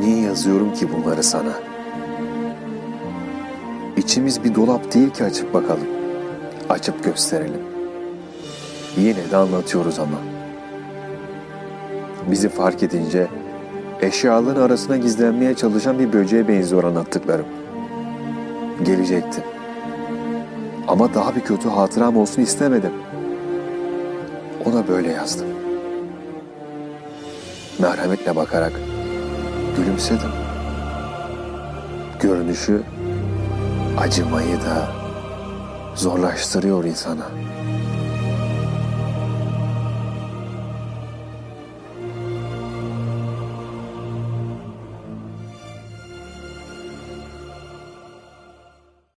yazıyorum ki bunları sana? İçimiz bir dolap değil ki açıp bakalım. Açıp gösterelim. Yine de anlatıyoruz ama. Bizi fark edince eşyaların arasına gizlenmeye çalışan bir böceğe benziyor anlattıklarım. Gelecektim. Ama daha bir kötü hatıram olsun istemedim. Ona böyle yazdım. Merhametle bakarak gülümsedim. Görünüşü acımayı da zorlaştırıyor insana.